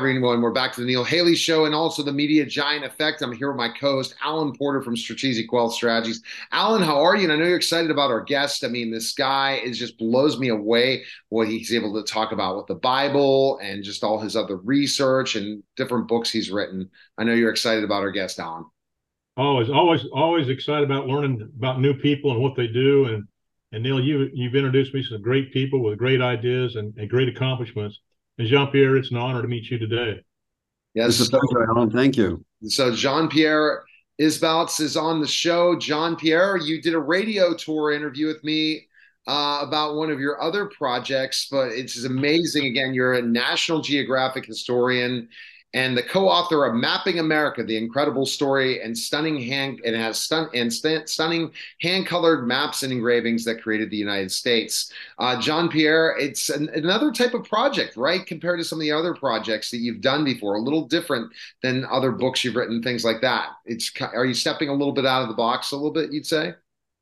Everyone. We're back to the Neil Haley Show and also the Media Giant Effect. I'm here with my co-host, Alan Porter from Strategic Wealth Strategies. Alan, how are you? And I know you're excited about our guest. I mean, this guy is just blows me away what he's able to talk about with the Bible and just all his other research and different books he's written. I know you're excited about our guest, Alan. Always, always, always excited about learning about new people and what they do. And and Neil, you you've introduced me to some great people with great ideas and, and great accomplishments and Jean Pierre, it's an honor to meet you today. Yes, it's a pleasure, Alan. Thank you. So Jean Pierre Isbouts is on the show. Jean Pierre, you did a radio tour interview with me uh, about one of your other projects, but it's amazing. Again, you're a National Geographic historian and the co-author of Mapping America: The Incredible Story and Stunning Hand and has stun and st- stunning hand-colored maps and engravings that created the United States. Uh, Jean Pierre, it's an, another type of project, right? Compared to some of the other projects that you've done before, a little different than other books you've written, things like that. It's are you stepping a little bit out of the box a little bit? You'd say.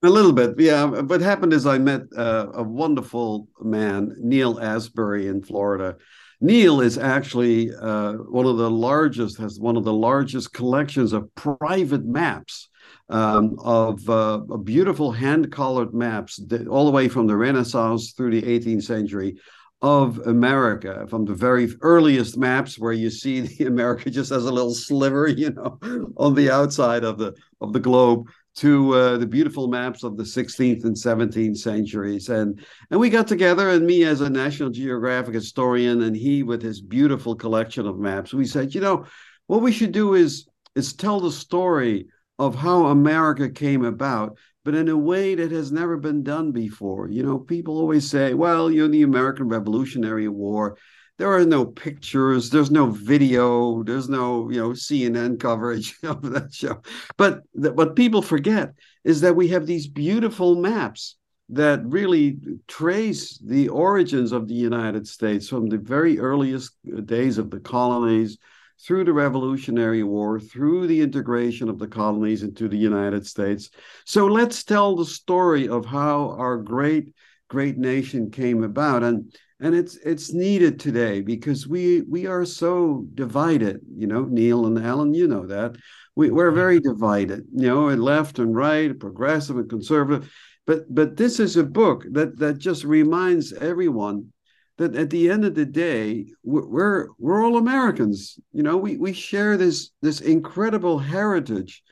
A little bit, yeah. What happened is I met uh, a wonderful man, Neil Asbury, in Florida Neil is actually uh, one of the largest, has one of the largest collections of private maps um, of uh, beautiful hand-colored maps all the way from the Renaissance through the 18th century of America, from the very earliest maps where you see the America just as a little sliver, you know, on the outside of the of the globe, to uh, the beautiful maps of the 16th and 17th centuries. And, and we got together, and me as a National Geographic historian, and he with his beautiful collection of maps, we said, you know, what we should do is, is tell the story of how America came about, but in a way that has never been done before. You know, people always say, well, you know, the American Revolutionary War there are no pictures there's no video there's no you know cnn coverage of that show. But th- what people forget is that we have these beautiful maps that really trace the origins of the united states from the very earliest uh, days of the colonies through the revolutionary war through the integration of the colonies into the united states. So let's tell the story of how our great great nation came about. And and it's it's needed today because we we are so divided you know neil and alan you know that. We, we're mm-hmm. very divided you know and left and right progressive and conservative. But but this is a book that that just reminds everyone that at the end of the day we're we're all americans. You know we we share this this incredible heritage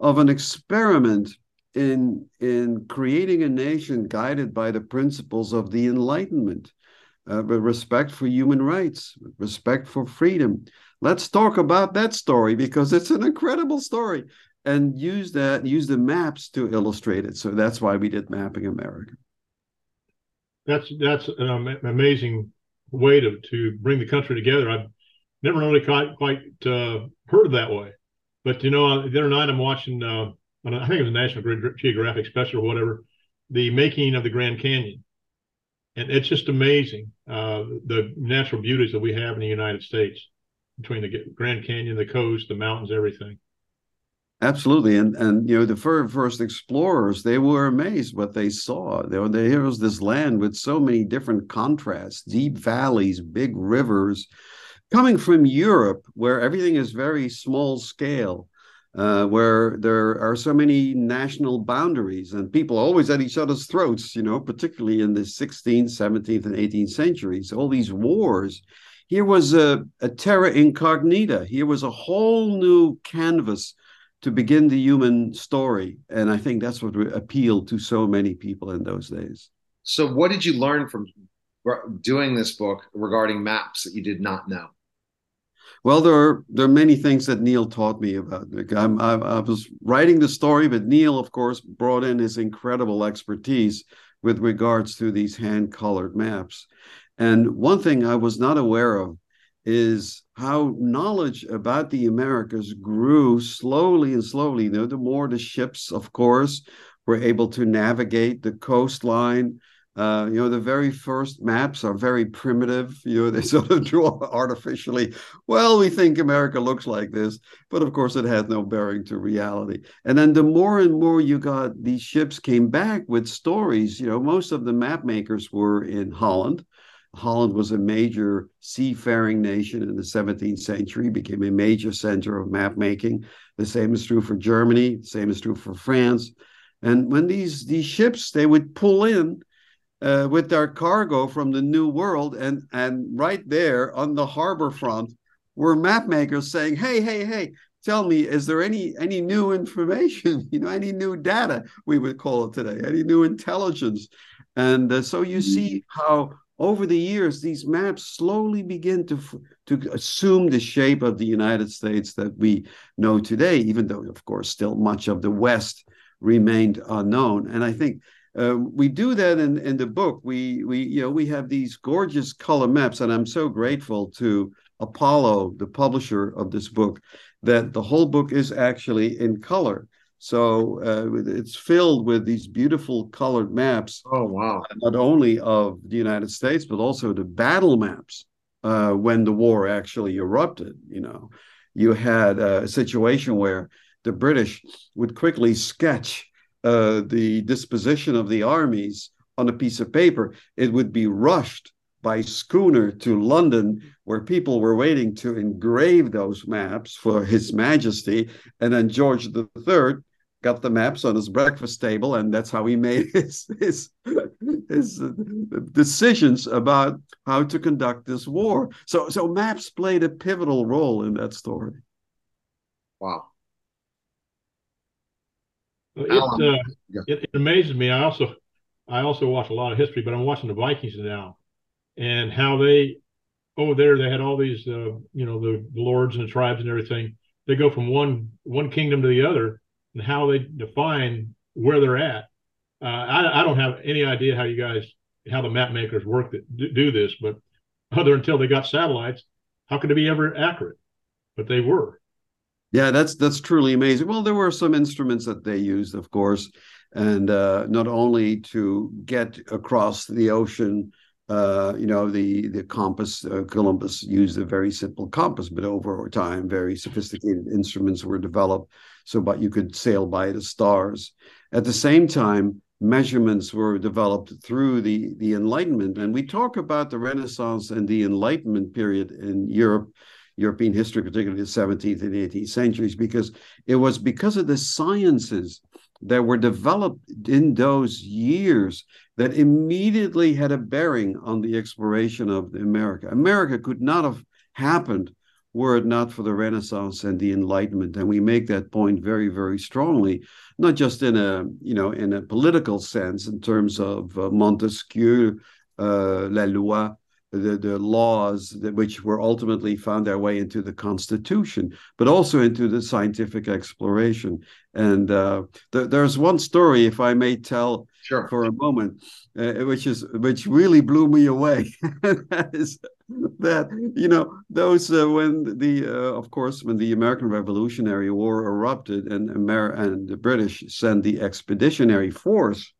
of an experiment in in creating a nation guided by the principles of the enlightenment uh, respect for human rights, respect for freedom. Let's talk about that story because it's an incredible story and use that, use the maps to illustrate it. So that's why we did Mapping America. That's that's an amazing way to, to bring the country together. I've never really quite, quite uh, heard of that way. But, you know, the other night I'm watching, uh, I think it was a National Geographic special or whatever, the making of the Grand Canyon and it's just amazing uh, the natural beauties that we have in the United States between the Grand Canyon, the coast, the mountains, everything. Absolutely, and and you know the very first explorers they were amazed what they saw. They were there was this land with so many different contrasts, deep valleys, big rivers, coming from Europe where everything is very small scale uh, where there are so many national boundaries and people always at each other's throats, you know, particularly in the 16th, 17th, and 18th centuries, all these wars. Here was a, a terra incognita. Here was a whole new canvas to begin the human story. And I think that's what appealed to so many people in those days. So, what did you learn from doing this book regarding maps that you did not know? Well, there are there are many things that Neil taught me about. I'm, I, I was writing the story, but Neil, of course, brought in his incredible expertise with regards to these hand-colored maps. And one thing I was not aware of is how knowledge about the Americas grew slowly and slowly. You know, the more the ships, of course, were able to navigate the coastline uh, you know, the very first maps are very primitive. You know, they sort of draw artificially. Well, we think America looks like this, but of course, it has no bearing to reality. And then the more and more you got, these ships came back with stories. You know, most of the map makers were in Holland. Holland was a major seafaring nation in the 17th century, became a major center of map making. The same is true for Germany, same is true for France. And when these, these ships, they would pull in uh, with their cargo from the New World, and, and right there on the harbor front were map makers saying, hey, hey, hey, tell me, is there any any new information? You know, any new data? We would call it today, any new intelligence? And uh, so you see mm-hmm. how over the years these maps slowly begin to to assume the shape of the United States that we know today, even though, of course, still much of the West remained unknown. And I think uh, we do that in, in the book. We we you know we have these gorgeous color maps, and I'm so grateful to Apollo, the publisher of this book, that the whole book is actually in color. So uh, it's filled with these beautiful colored maps. Oh wow! Not only of the United States, but also the battle maps uh, when the war actually erupted. You know, you had a situation where the British would quickly sketch uh, the disposition of the armies on a piece of paper. It would be rushed by schooner to London, where people were waiting to engrave those maps for His Majesty. And then George III got the maps on his breakfast table, and that's how he made his his his decisions about how to conduct this war. So so maps played a pivotal role in that story. Wow. It, uh, yeah. it, it amazes me. I also I also watch a lot of history, but I'm watching the Vikings now, and how they over there they had all these uh, you know the, lords and the tribes and everything. They go from one one kingdom to the other, and how they define where they're at. Uh, I, I don't have any idea how you guys how the map makers work that do, do this, but other until they got satellites, how could it be ever accurate? But they were. Yeah, that's that's truly amazing. Well, there were some instruments that they used, of course, and uh, not only to get across the ocean uh, you know, the the compass. Uh, Columbus used a very simple compass, but over time, very sophisticated instruments were developed, so but you could sail by the stars. At the same time, measurements were developed through the the Enlightenment, and we talk about the Renaissance and the Enlightenment period in Europe. European history, particularly the 17th and 18th centuries, because it was because of the sciences that were developed in those years that immediately had a bearing on the exploration of America. America could not have happened were it not for the Renaissance and the Enlightenment. And we make that point very, very strongly, not just in a you know in a political sense in terms of uh, Montesquieu, uh, La Loi, the, the laws that which were ultimately found their way into the Constitution, but also into the scientific exploration. And uh, th- there's one story, if I may tell sure. for a moment, uh, which is which really blew me away. that is that you know those uh, when the uh, of course when the American Revolutionary War erupted and Amer- and the British sent the expeditionary force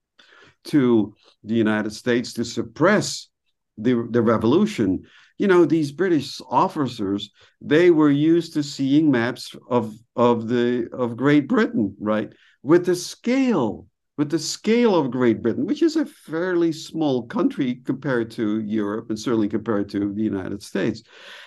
to the United States to suppress the, the revolution, you know, these British officers, they were used to seeing maps of of the of Great Britain, right? With the scale, with the scale of Great Britain, which is a fairly small country compared to Europe and certainly compared to the United States.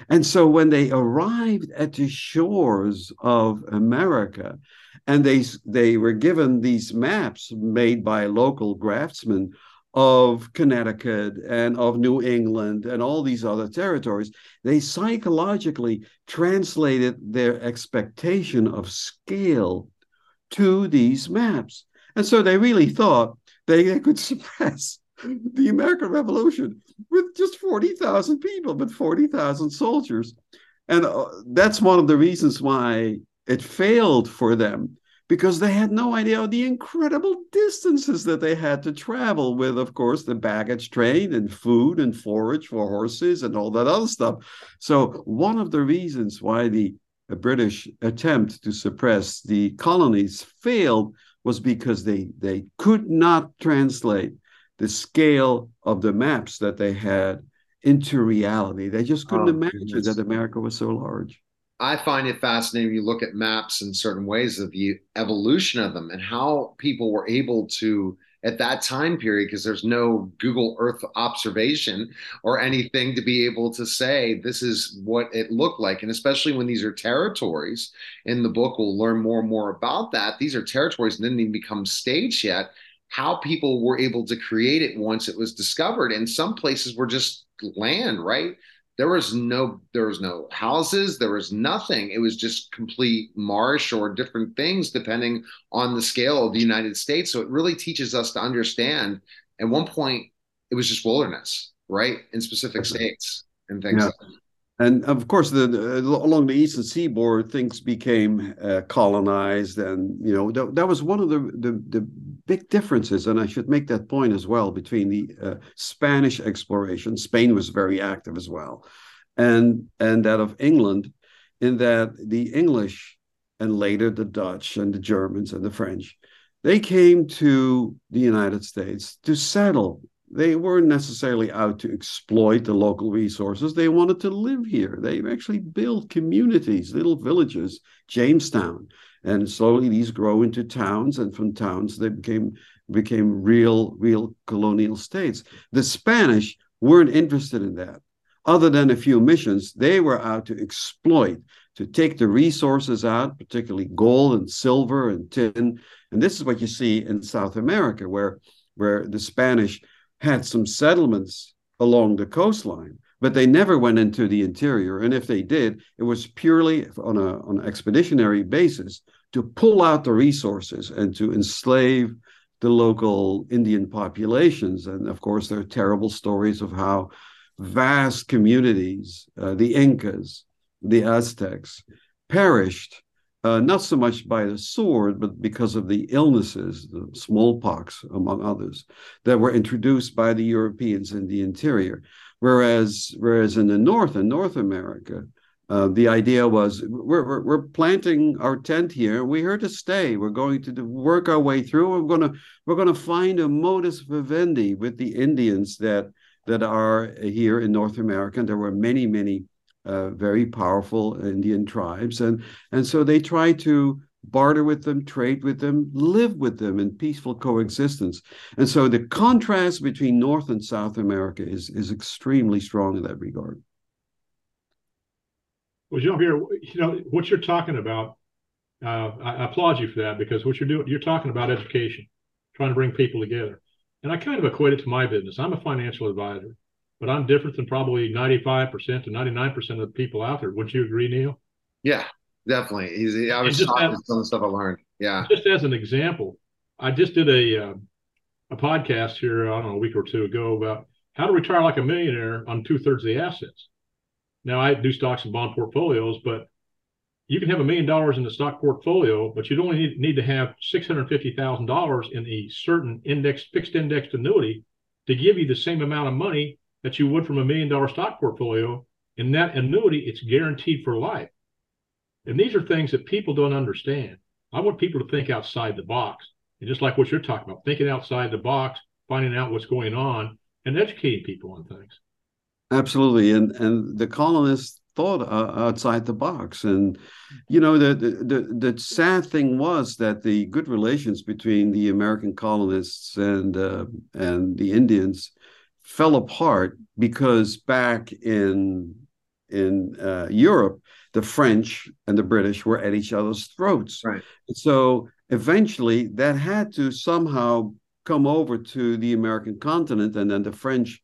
And so when they arrived at the shores of America, and they they were given these maps made by local craftsmen of Connecticut and of New England and all these other territories, they psychologically translated their expectation of scale to these maps. And so they really thought they, they could suppress the American Revolution with just 40,000 people, but 40,000 soldiers. And uh, that's one of the reasons why it failed for them because they had no idea of the incredible distances that they had to travel with, of course, the baggage train and food and forage for horses and all that other stuff. So, one of the reasons why the uh, British attempt to suppress the colonies failed was because they, they could not translate the scale of the maps that they had into reality. They just couldn't oh, imagine goodness. that America was so large. I find it fascinating. You look at maps in certain ways of the evolution of them and how people were able to at that time period because there's no Google Earth observation or anything to be able to say this is what it looked like. And especially when these are territories in the book, we'll learn more and more about that. These are territories that didn't even become states yet. How people were able to create it once it was discovered. And some places were just land, right? There was no there was no houses there was nothing. It was just complete marsh or different things depending on the scale of the united states. So it really teaches us to understand at one point it was just wilderness right in specific states and things yeah. like and of course the, the, along the eastern seaboard things became uh, colonized and you know that, that was one of the, the, the big differences and i should make that point as well between the uh, spanish exploration. Spain was very active as well. And and that of england in that the english and later the dutch and the germans and the french they came to the united states to settle they weren't necessarily out to exploit the local resources. They wanted to live here. They actually built communities, little villages, Jamestown, and slowly these grow into towns, and from towns they became became real real colonial states. The Spanish weren't interested in that. Other than a few missions, they were out to exploit, to take the resources out, particularly gold and silver and tin. And this is what you see in South America, where where the Spanish had some settlements along the coastline, but they never went into the interior. And if they did, it was purely on, a, on an expeditionary basis to pull out the resources and to enslave the local Indian populations. And of course, there are terrible stories of how vast communities, uh, the Incas, the Aztecs, perished uh, not so much by the sword, but because of the illnesses, the smallpox, among others, that were introduced by the Europeans in the interior. Whereas, whereas in the North, in North America, uh, the idea was we're, we're, we're, planting our tent here. We're here to stay. We're going to work our way through. We're going to we're to find a modus vivendi with the Indians that that are here in North America. And there were many many uh, very powerful Indian tribes, and and so they try to barter with them, trade with them, live with them in peaceful coexistence. And so the contrast between North and South America is is extremely strong in that regard. Well, Jean Pierre, you know what you're talking about. Uh, I applaud you for that because what you're doing, you're talking about education, trying to bring people together. And I kind of equate it to my business. I'm a financial advisor but I'm different than probably 95% to 99% of the people out there. Would you agree, Neil? Yeah, definitely. He's, I was shocked with some of the stuff I learned. Yeah. Just as an example, I just did a uh, a podcast here, I don't know, a week or two ago about how to retire like a millionaire on two thirds of the assets. Now, I do stocks and bond portfolios, but you can have a million dollars in the stock portfolio, but you'd only need, need to have $650,000 in a certain index, fixed indexed annuity to give you the same amount of money that you would from a million dollar stock portfolio. In that annuity, it's guaranteed for life. And these are things that people don't understand. I want people to think outside the box. And just like what you're talking about, thinking outside the box, finding out what's going on, and educating people on things. Absolutely. And and the colonists thought uh, outside the box. And you know, the, the the sad thing was that the good relations between the American colonists and uh, and the Indians fell apart because back in in uh, Europe, the French and the British were at each other's throats. Right. So eventually, that had to somehow come over to the American continent, and then the French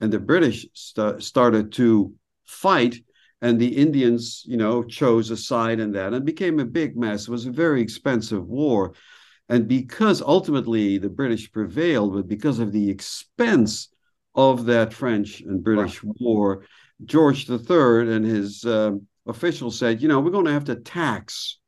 and the British st- started to fight, and the Indians, you know, chose a side in that, and became a big mess. It was a very expensive war. And because ultimately the British prevailed, but because of the expense of that French and British right. war, George III and his uh, officials said, you know, we're going to have to tax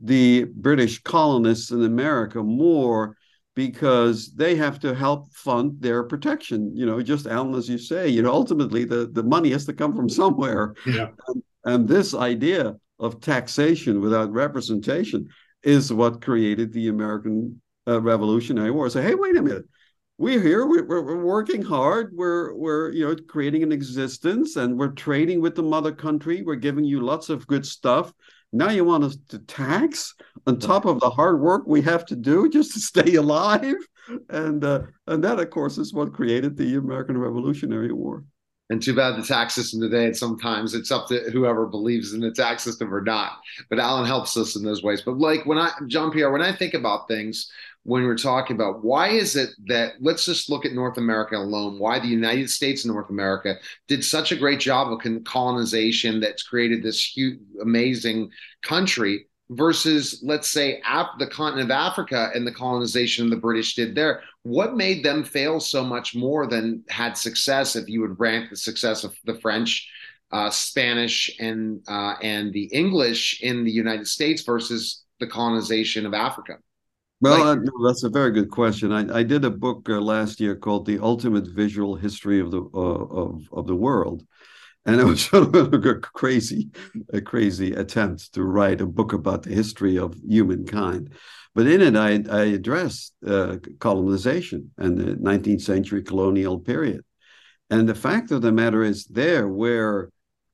the British colonists in America more because they have to help fund their protection. You know, just Alan, as you say, you know, ultimately the, the money has to come from somewhere. Yeah. And, and this idea of taxation without representation is what created the American uh, Revolutionary War. Say, hey, wait a minute we're here we're, we're, working hard we're we're you know creating an existence and we're trading with the mother country we're giving you lots of good stuff Now you want us to tax on top of the hard work we have to do just to stay alive, and uh, and that, of course, is what created the American Revolutionary War. And too bad the tax system today. Sometimes it's up to whoever believes in the tax system or not. But Alan helps us in those ways. But like when I, Jean Pierre, when I think about things, when we're talking about why is it that let's just look at North America alone, why the United States and North America did such a great job of colonization that's created this huge, amazing country versus, let's say, Af- the continent of Africa and the colonization the British did there. What made them fail so much more than had success? If you would rank the success of the French, uh, Spanish, and uh, and the English in the United States versus the colonization of Africa. Well, like, uh, that's a very good question. I, I did a book uh, last year called "The Ultimate Visual History of the uh, of of the World," and it was sort of a crazy, a crazy attempt to write a book about the history of humankind. But in it, I, I addressed uh, colonization and the 19th century colonial period, and the fact of the matter is, there where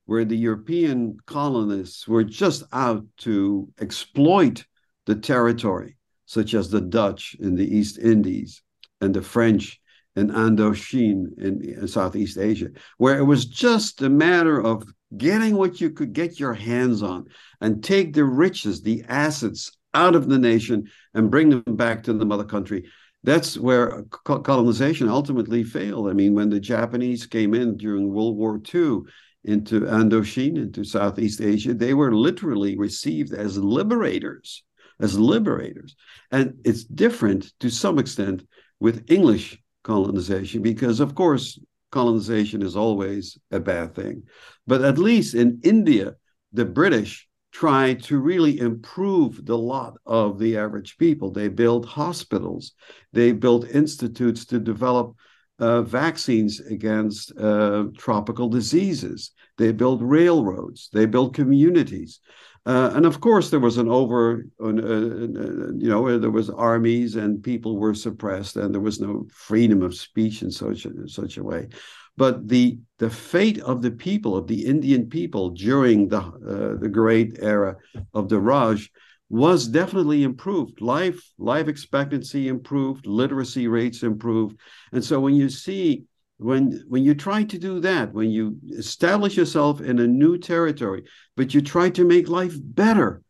where the European colonists were just out to exploit the territory such as the Dutch in the East Indies and the French in Indochine in, in Southeast Asia, where it was just a matter of getting what you could get your hands on and take the riches, the assets out of the nation and bring them back to the mother country. That's where colonization ultimately failed. I mean, when the Japanese came in during World War II into Indochine, into Southeast Asia, they were literally received as liberators as liberators. And it's different to some extent with English colonization because, of course, colonization is always a bad thing. But at least in India, the British tried to really improve the lot of the average people. They built hospitals, they built institutes to develop uh, vaccines against uh, tropical diseases. They built railroads. They built communities. Uh, and of course, there was an over, uh, uh, you know, there was armies and people were suppressed, and there was no freedom of speech in such a, such a way. But the the fate of the people of the Indian people during the uh, the great era of the Raj was definitely improved. Life life expectancy improved, literacy rates improved, and so when you see when when you try to do that when you establish yourself in a new territory but you try to make life better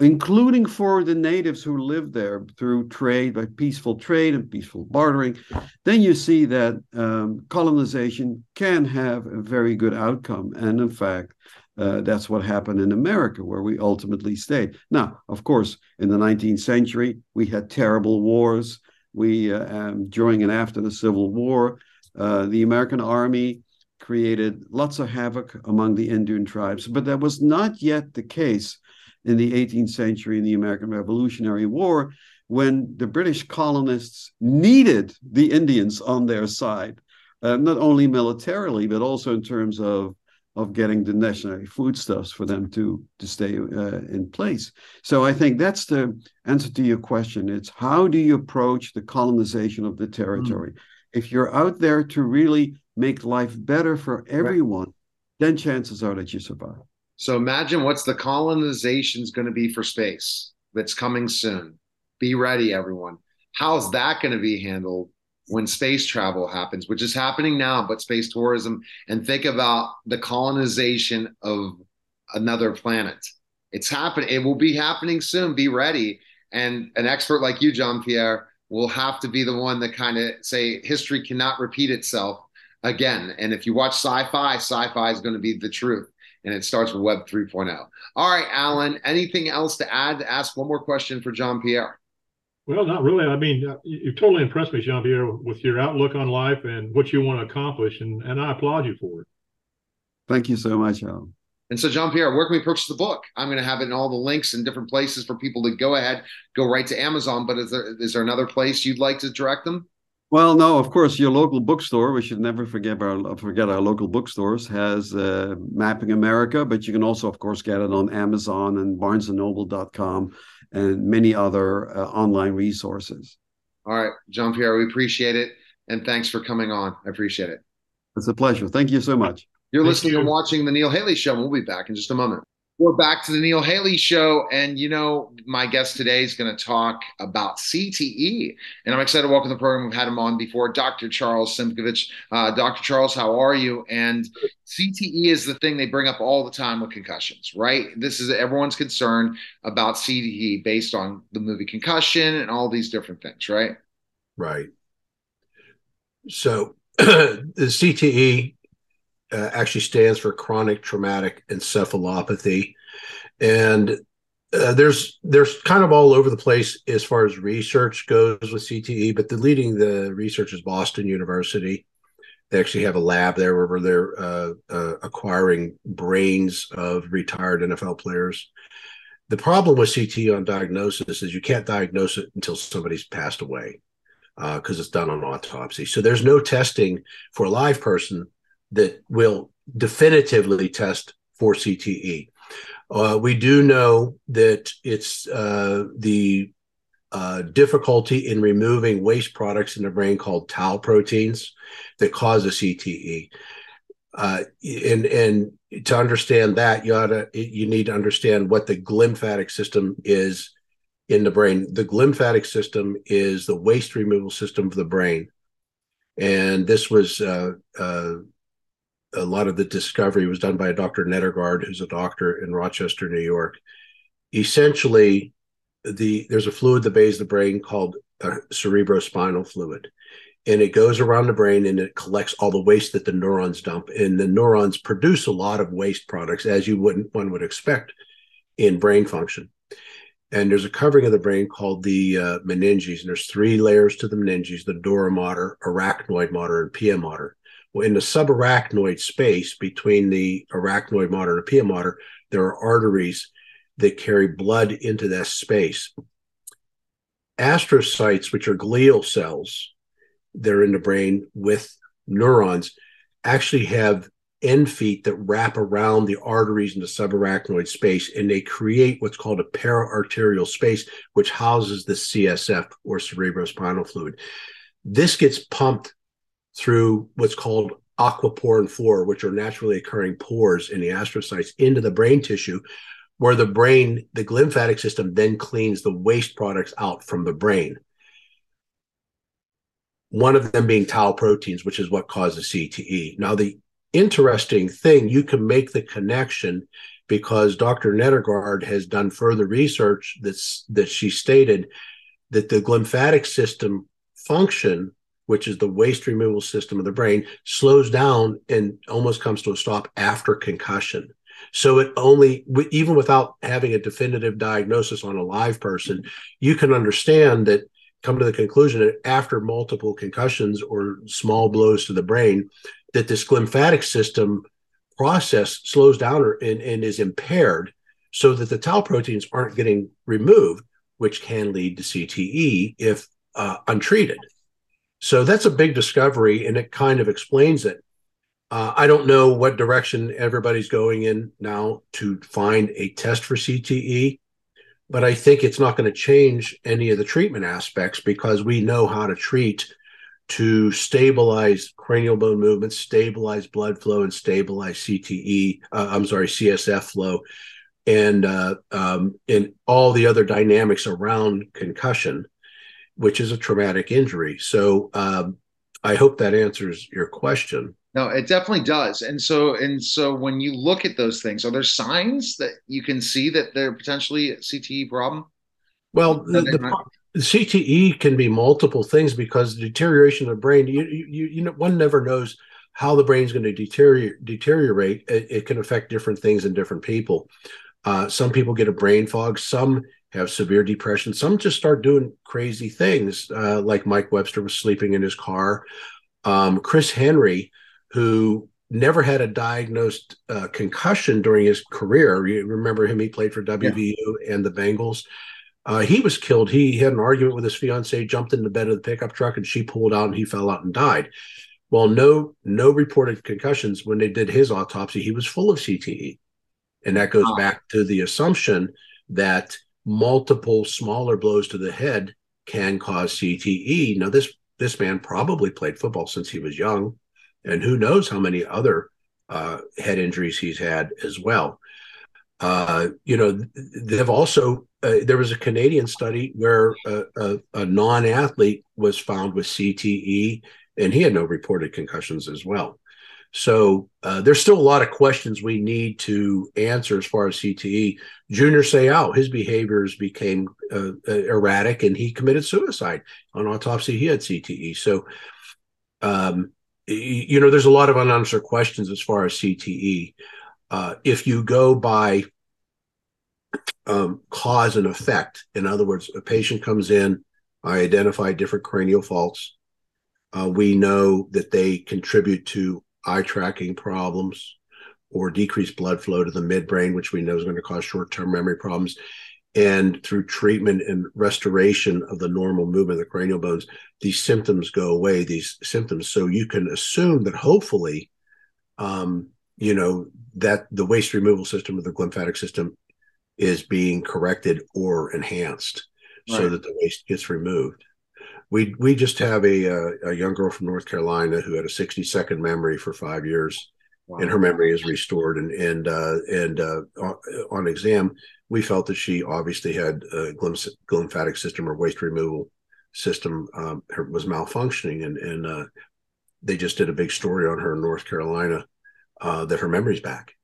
including for the natives who live there through trade by peaceful trade and peaceful bartering then you see that um, colonization can have a very good outcome and in fact uh, that's what happened in America, where we ultimately stayed. Now, of course, in the 19th century, we had terrible wars. We uh, um, during and after the Civil War, uh, the American army created lots of havoc among the Indian tribes, but that was not yet the case in the 18th century in the American Revolutionary War when the British colonists needed the Indians on their side, uh, not only militarily, but also in terms of of getting the necessary foodstuffs for them to to stay uh, in place. So I think that's the answer to your question. It's how do you approach the colonization of the territory? Mm if you're out there to really make life better for everyone, right. then chances are that you survive. So imagine what's the colonization is going to be for space that's coming soon. Be ready, everyone. How's that going to be handled when space travel happens, which is happening now, but space tourism, and think about the colonization of another planet. It's happening. It will be happening soon. Be ready. And an expert like you, Jean Pierre, will have to be the one that kind of say history cannot repeat itself again. And if you watch sci-fi, sci-fi is going to be the truth. And it starts with Web 3.0. All right, Alan, anything else to add? To ask one more question for Jean Pierre. Well, not really. I mean, uh, you've totally impressed me, Jean Pierre, with your outlook on life and what you want to accomplish. And, and I applaud you for it. Thank you so much, Alan. And so, Jean Pierre, where can we purchase the book? I'm going to have it in all the links in different places for people to go ahead, go right to Amazon. But is there is there another place you'd like to direct them? Well, no, of course, your local bookstore. We should never forget our forget our local bookstores has uh, Mapping America, but you can also, of course, get it on Amazon and BarnesandNoble.com and many other uh, online resources. All right, Jean Pierre, we appreciate it, and thanks for coming on. I appreciate it. It's a pleasure. Thank you so much. You're Thank listening you. and watching The Neil Haley Show. We'll be back in just a moment. We're back to the Neil Haley show. And, you know, my guest today is going to talk about CTE. And I'm excited to welcome the program. We've had him on before, Dr. Charles Simkovich. Uh, Dr. Charles, how are you? And CTE is the thing they bring up all the time with concussions, right? This is everyone's concern about CTE based on the movie Concussion and all these different things, right? Right. So the CTE uh, actually stands for chronic traumatic encephalopathy, and uh, there's there's kind of all over the place as far as research goes with CTE, but the leading the research is Boston University. They actually have a lab there where they're uh, uh acquiring brains of retired NFL players. The problem with CTE on diagnosis is you can't diagnose it until somebody's passed away because uh, it's done on autopsy. So there's no testing for a live person that will definitively test for CTE. Uh, we do know that it's uh, the uh, difficulty in removing waste products in the brain called tau proteins that cause a CTE. Uh, and and to understand that, you ought to, you need to understand what the glymphatic system is in the brain. The glymphatic system is the waste removal system of the brain, and this was uh, uh, a lot of the discovery was done by a Dr. Nedergaard, who's a doctor in Rochester, New York. Essentially, the there's a fluid that bathes the brain called cerebrospinal fluid, and it goes around the brain and it collects all the waste that the neurons dump. And the neurons produce a lot of waste products, as you wouldn't one would expect in brain function. And there's a covering of the brain called the uh, meninges, and there's three layers to the meninges: the dura mater, arachnoid mater, and pia mater in the subarachnoid space between the arachnoid mater and pia mater, there are arteries that carry blood into that space. Astrocytes, which are glial cells, they're in the brain with neurons, actually have end feet that wrap around the arteries in the subarachnoid space, and they create what's called a paraarterial space, which houses the CSF or cerebrospinal fluid. This gets pumped through what's called aquaporin 4, which are naturally occurring pores in the astrocytes into the brain tissue, where the brain, the glymphatic system then cleans the waste products out from the brain. One of them being tau proteins, which is what causes CTE. Now, the interesting thing, you can make the connection because Dr. Nedergaard has done further research that's that she stated that the glymphatic system function which is the waste removal system of the brain, slows down and almost comes to a stop after concussion. So it only, even without having a definitive diagnosis on a live person, you can understand that, come to the conclusion that after multiple concussions or small blows to the brain, that this glymphatic system process slows down or, and, and is impaired so that the tau proteins aren't getting removed, which can lead to CTE if uh, untreated. So that's a big discovery, and it kind of explains it. Uh, I don't know what direction everybody's going in now to find a test for CTE, but I think it's not going to change any of the treatment aspects because we know how to treat to stabilize cranial bone movement, stabilize blood flow, and stabilize CTE. Uh, I'm sorry, CSF flow, and uh, um, and all the other dynamics around concussion which is a traumatic injury. So um, I hope that answers your question. No, it definitely does. And so and so when you look at those things, are there signs that you can see that they're potentially a CTE problem? Well, the, the, the, CTE can be multiple things because deterioration of the brain, you, you, you know, one never knows how the brain's going to deteriorate. deteriorate. It, it, can affect different things in different people. Uh, some people get a brain fog. Some have severe depression. Some just start doing crazy things, uh, like Mike Webster was sleeping in his car. Um, Chris Henry, who never had a diagnosed uh, concussion during his career. You remember him? He played for WVU yeah. and the Bengals. Uh, he was killed. He had an argument with his fiancee, jumped in the bed of the pickup truck, and she pulled out, and he fell out and died. Well, no, no reported concussions. When they did his autopsy, he was full of CTE, and that goes back to the assumption that multiple smaller blows to the head can cause CTE. Now, this this man probably played football since he was young, and who knows how many other uh, head injuries he's had as well. Uh, you know, they've also uh, there was a Canadian study where a, a, a non-athlete was found with CTE, and he had no reported concussions as well. So uh, there's still a lot of questions we need to answer as far as CTE. Junior Seau, his behaviors became uh, uh, erratic, and he committed suicide. On autopsy, he had CTE. So, um, you know, there's a lot of unanswered questions as far as CTE. Uh, if you go by um, cause and effect, in other words, a patient comes in, I identify different cranial faults. Uh, we know that they contribute to eye tracking problems or decreased blood flow to the midbrain, which we know is going to cause short term memory problems. And through treatment and restoration of the normal movement of the cranial bones, these symptoms go away, these symptoms. So you can assume that hopefully, um, you know, that the waste removal system of the glymphatic system is being corrected or enhanced right. so that the waste gets removed we we just have a, a, a young girl from North Carolina who had a 60 second memory for five years, wow. and her memory is restored. And and uh, and uh, on exam, we felt that she obviously had a glymphatic system or waste removal system um, was malfunctioning, and and uh, they just did a big story on her in North Carolina uh, that her memory's back,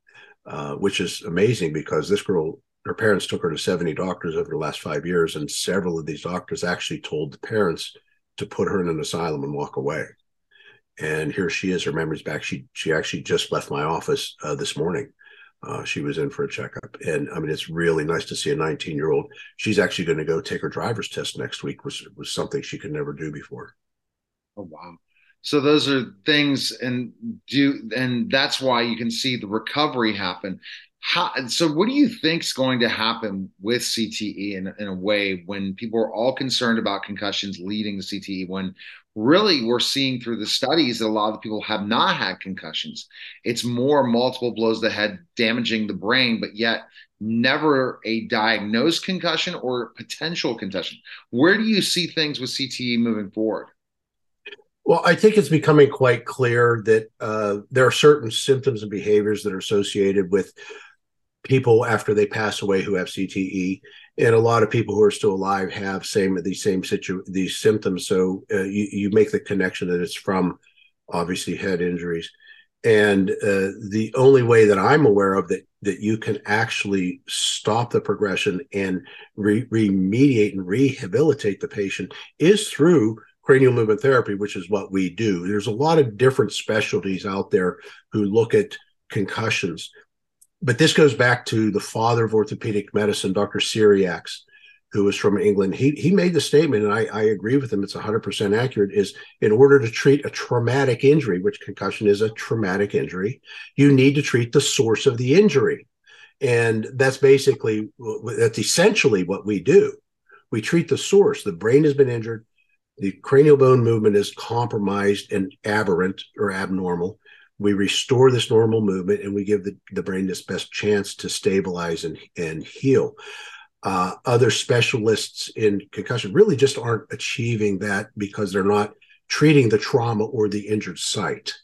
uh, which is amazing because this girl her parents took her to 70 doctors over the last five years, and several of these doctors actually told the parents to put her in an asylum and walk away. And here she is, her memory's back. She she actually just left my office uh, this morning. Uh, she was in for a checkup, and I mean it's really nice to see a 19 year old. She's actually going to go take her driver's test next week, which was something she could never do before. Oh wow! So those are things, and do and that's why you can see the recovery happen how, so what do you think is going to happen with CTE in, in a way when people are all concerned about concussions leading to CTE when really we're seeing through the studies that a lot of people have not had concussions. It's more multiple blows to the head damaging the brain, but yet never a diagnosed concussion or potential concussion. Where do you see things with CTE moving forward? Well, I think it's becoming quite clear that uh, there are certain symptoms and behaviors that are associated with people after they pass away who have CTE, and a lot of people who are still alive have same these same situ these symptoms. So uh, you you make the connection that it's from obviously head injuries, and uh, the only way that I'm aware of that that you can actually stop the progression and re- remediate and rehabilitate the patient is through cranial movement therapy, which is what we do. There's a lot of different specialties out there who look at concussions but this goes back to the father of orthopedic medicine, Dr. Cyriax, who was from England. He he made the statement, and I, I agree with him. It's 100% accurate. Is in order to treat a traumatic injury, which concussion is a traumatic injury, you need to treat the source of the injury, and that's basically that's essentially what we do. We treat the source. The brain has been injured. The cranial bone movement is compromised and aberrant or abnormal we restore this normal movement and we give the, the brain this best chance to stabilize and, and heal. Uh, other specialists in concussion really just aren't achieving that because they're not treating the trauma or the injured site.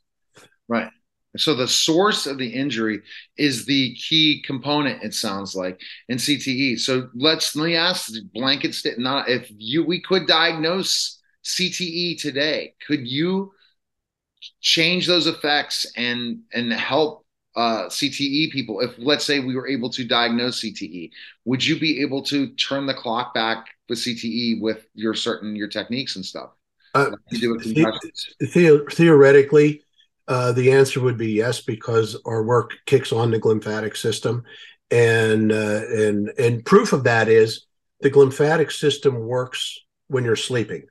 Right. So the source of the injury is the key component. It sounds like in CTE. So let's let me ask blanket state. Not if you we could diagnose CTE today, could you change those effects and and help uh, CTE people. If let's say we were able to diagnose CTE, would you be able to turn the clock back with CTE with your certain your techniques and stuff? Uh, the, theoretically, uh, the answer would be yes because our work kicks on the glymphatic system, and uh, and and proof of that is the glymphatic system works when you're sleeping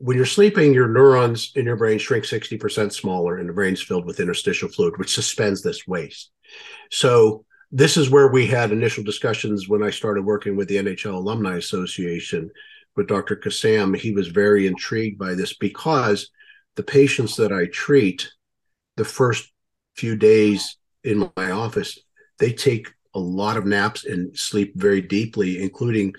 when you're sleeping, your neurons in your brain shrink 60% smaller and the brain's filled with interstitial fluid, which suspends this waste. So this is where we had initial discussions when I started working with the NHL Alumni Association with Dr. Kassam. He was very intrigued by this because the patients that I treat the first few days in my office, they take a lot of naps and sleep very deeply, including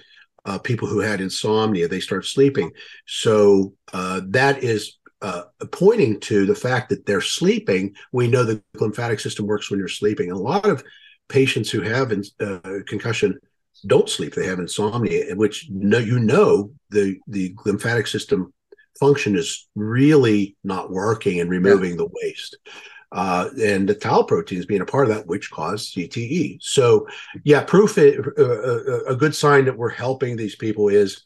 uh, people who had insomnia, they start sleeping. So uh, that is uh, pointing to the fact that they're sleeping. We know the lymphatic system works when you're sleeping. A lot of patients who have uh, concussion don't sleep; they have insomnia, which no, you know the the lymphatic system function is really not working and removing yeah. the waste. Uh, and the tau proteins being a part of that, which cause CTE. So, yeah, proof it, uh, uh, a good sign that we're helping these people is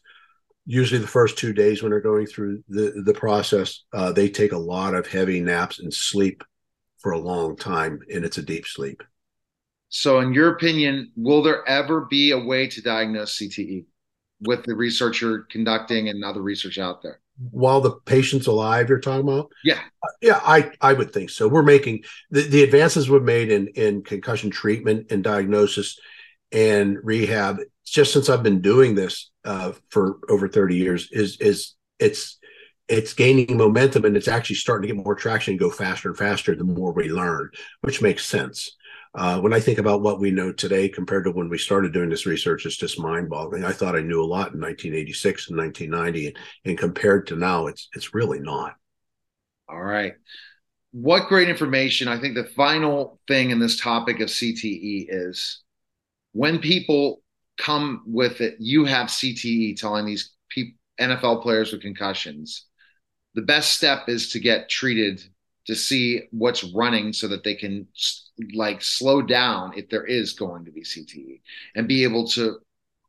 usually the first two days when they're going through the the process, uh, they take a lot of heavy naps and sleep for a long time, and it's a deep sleep. So, in your opinion, will there ever be a way to diagnose CTE with the research you're conducting and other research out there? While the patient's alive, you're talking about? Yeah, uh, yeah, I I would think so. We're making the, the advances we've made in in concussion treatment and diagnosis and rehab just since I've been doing this uh, for over 30 years is is it's it's gaining momentum and it's actually starting to get more traction and go faster and faster the more we learn, which makes sense. Uh, when I think about what we know today compared to when we started doing this research, it's just mind-boggling. I thought I knew a lot in 1986 and 1990, and, and compared to now, it's it's really not. All right. What great information. I think the final thing in this topic of CTE is when people come with it, you have CTE telling these NFL players with concussions. The best step is to get treated to see what's running so that they can like slow down if there is going to be CTE and be able to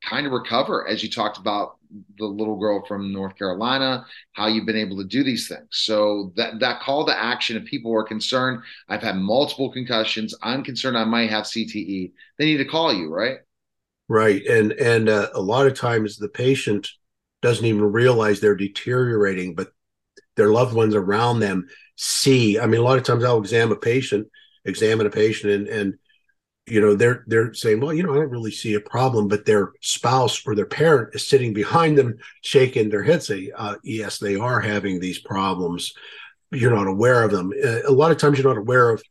kind of recover as you talked about the little girl from North Carolina, how you've been able to do these things. So that that call to action, if people are concerned, I've had multiple concussions, I'm concerned I might have CTE, they need to call you, right? Right, and and uh, a lot of times the patient doesn't even realize they're deteriorating, but their loved ones around them see. I mean, a lot of times I'll examine a patient, examine a patient, and and you know they're they're saying well you know i don't really see a problem but their spouse or their parent is sitting behind them shaking their head saying, uh, yes they are having these problems you're not aware of them uh, a lot of times you're not aware of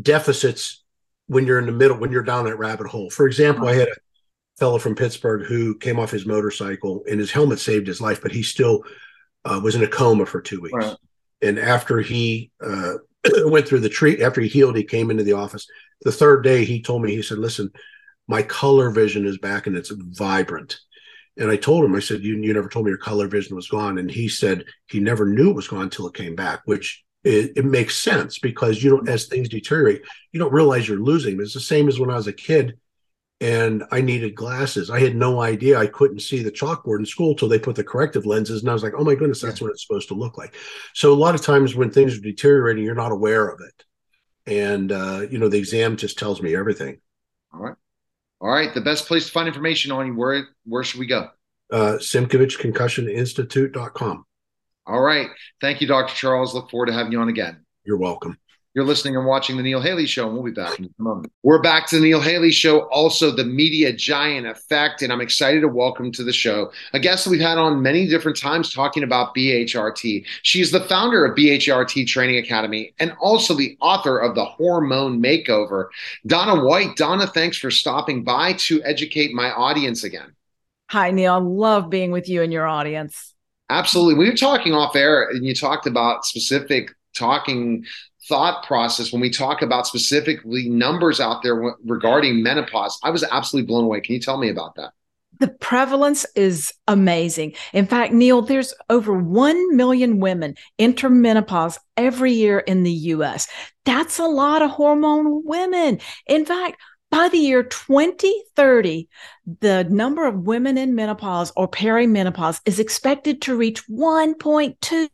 deficits when you're in the middle when you're down that rabbit hole for example i had a fellow from pittsburgh who came off his motorcycle and his helmet saved his life but he still uh, was in a coma for two weeks right. And after he uh, went through the treat after he healed he came into the office. The third day he told me he said listen my color vision is back and it's vibrant. And i told him i said you, you never told me your color vision was gone. And he said he never knew it was gone until it came back which it, it makes sense because you know as things deteriorate you don't realize you're losing. It's the same as when i was a kid and I needed glasses. I had no idea I couldn't see the chalkboard in school till they put the corrective lenses, and I was like, "Oh my goodness, that's yeah. what it's supposed to look like." So a lot of times when things are deteriorating, you're not aware of it and uh, you know the exam just tells me everything. All right, all right. The best place to find information on you where where should we go? Uh, Simkovich Concussion Institute.com. All right. Thank you, Dr. Charles. Look forward to having you on again. You're welcome. You're listening and watching the Neil Haley Show, and we'll be back in a moment. We're back to the Neil Haley Show, also the media giant effect, and I'm excited to welcome to the show a guest that we've had on many different times talking about BHRT. She's the founder of BHRT Training Academy and also the author of the Hormone Makeover. Donna White. Donna, thanks for stopping by to educate my audience again. Hi, Neil. I love being with you and your audience. Absolutely. We were talking off air, and you talked about specific talking thought process when we talk about specifically numbers out there regarding menopause. I was absolutely blown away. Can you tell me about that? The prevalence is amazing. In fact, Neil, there's over 1 million women enter menopause every year in the US. That's a lot of hormone women. In fact, by the year 2030, the number of women in menopause or perimenopause is expected to reach 1.2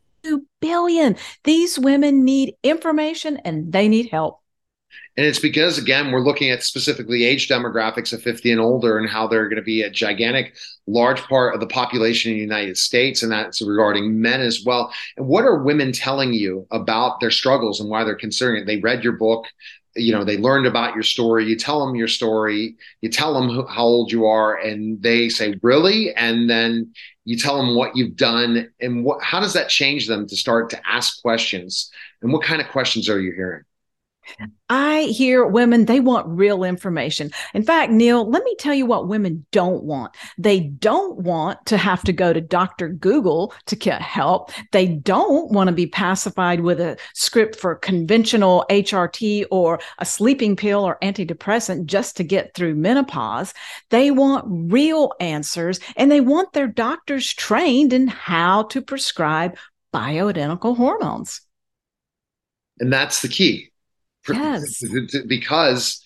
billion. These women need information and they need help. And it's because, again, we're looking at specifically age demographics of 50 and older and how they're going to be a gigantic, large part of the population in the United States. And that's regarding men as well. And what are women telling you about their struggles and why they're considering it? They read your book, you know, they learned about your story. You tell them your story, you tell them how old you are, and they say, Really? And then you tell them what you've done and what how does that change them to start to ask questions and what kind of questions are you hearing I hear women, they want real information. In fact, Neil, let me tell you what women don't want. They don't want to have to go to Dr. Google to get help. They don't want to be pacified with a script for conventional HRT or a sleeping pill or antidepressant just to get through menopause. They want real answers and they want their doctors trained in how to prescribe bioidentical hormones. And that's the key Yes. because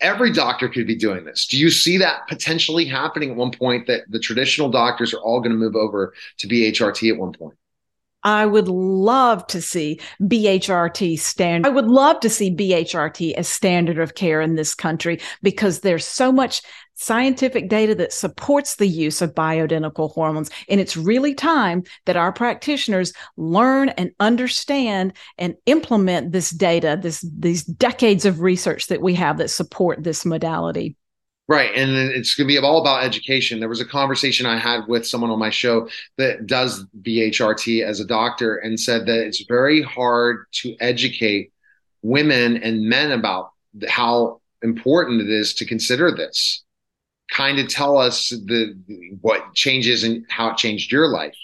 every doctor could be doing this. Do you see that potentially happening at one point that the traditional doctors are all going to move over to BHRT at one point? I would love to see BHRT stand. I would love to see BHRT as standard of care in this country because there's so much scientific data that supports the use of bioidentical hormones. And it's really time that our practitioners learn and understand and implement this data, this these decades of research that we have that support this modality. Right. And it's going to be all about education. There was a conversation I had with someone on my show that does BHRT as a doctor and said that it's very hard to educate women and men about how important it is to consider this kind of tell us the what changes and how it changed your life?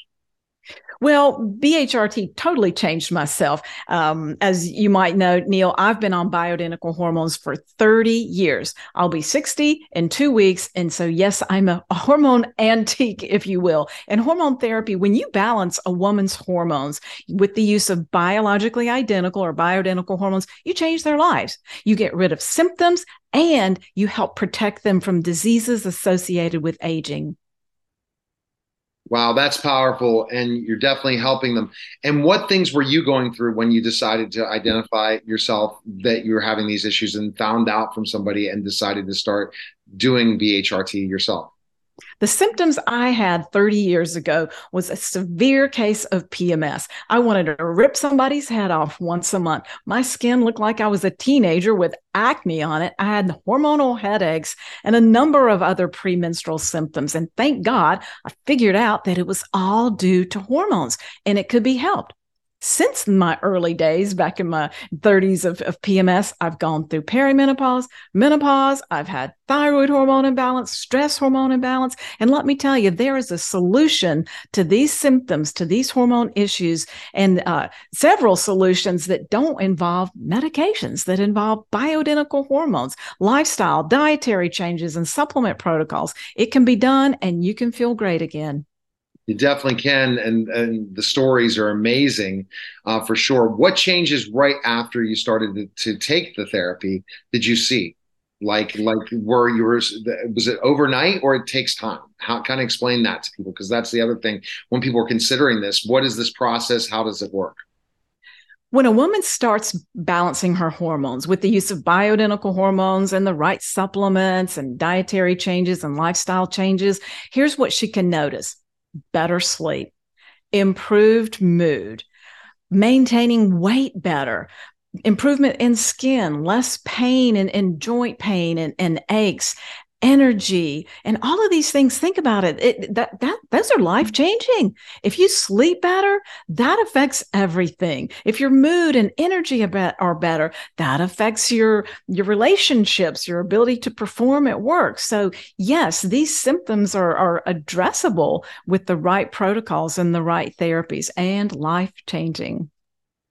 Well, BHRT totally changed myself. Um, as you might know, Neil, I've been on bioidentical hormones for 30 years. I'll be 60 in two weeks. And so, yes, I'm a, a hormone antique, if you will. And hormone therapy, when you balance a woman's hormones with the use of biologically identical or bioidentical hormones, you change their lives. You get rid of symptoms and you help protect them from diseases associated with aging. Wow, that's powerful. And you're definitely helping them. And what things were you going through when you decided to identify yourself that you were having these issues and found out from somebody and decided to start doing BHRT yourself? The symptoms I had 30 years ago was a severe case of PMS. I wanted to rip somebody's head off once a month. My skin looked like I was a teenager with acne on it. I had hormonal headaches and a number of other premenstrual symptoms. And thank God I figured out that it was all due to hormones and it could be helped since my early days back in my 30s of, of, PMS, I've gone through perimenopause, menopause, I've had thyroid hormone imbalance, stress hormone imbalance. And let me tell you, there is a solution to these symptoms, to these hormone issues, and uh, several solutions that don't involve medications, that involve bioidentical hormones, lifestyle, dietary changes, and supplement protocols. It can be done, and you can feel great again. You definitely can, and and the stories are amazing, uh, for sure. What changes right after you started to, to, take the therapy did you see? Like like were yours was it overnight or it takes time? How kind of explain that to people because that's the other thing when people are considering this. What is this process? How does it work? When a woman starts balancing her hormones with the use of bioidentical hormones and the right supplements and dietary changes and lifestyle changes, here's what she can notice better sleep, improved mood, maintaining weight better, improvement in skin, less pain and, and joint pain and, and aches, energy and all of these things think about it, it that that those are life changing. If you sleep better that affects everything. If your mood and energy are better that affects your your relationships your ability to perform at work. So yes these symptoms are are addressable with the right protocols and the right therapies and life changing.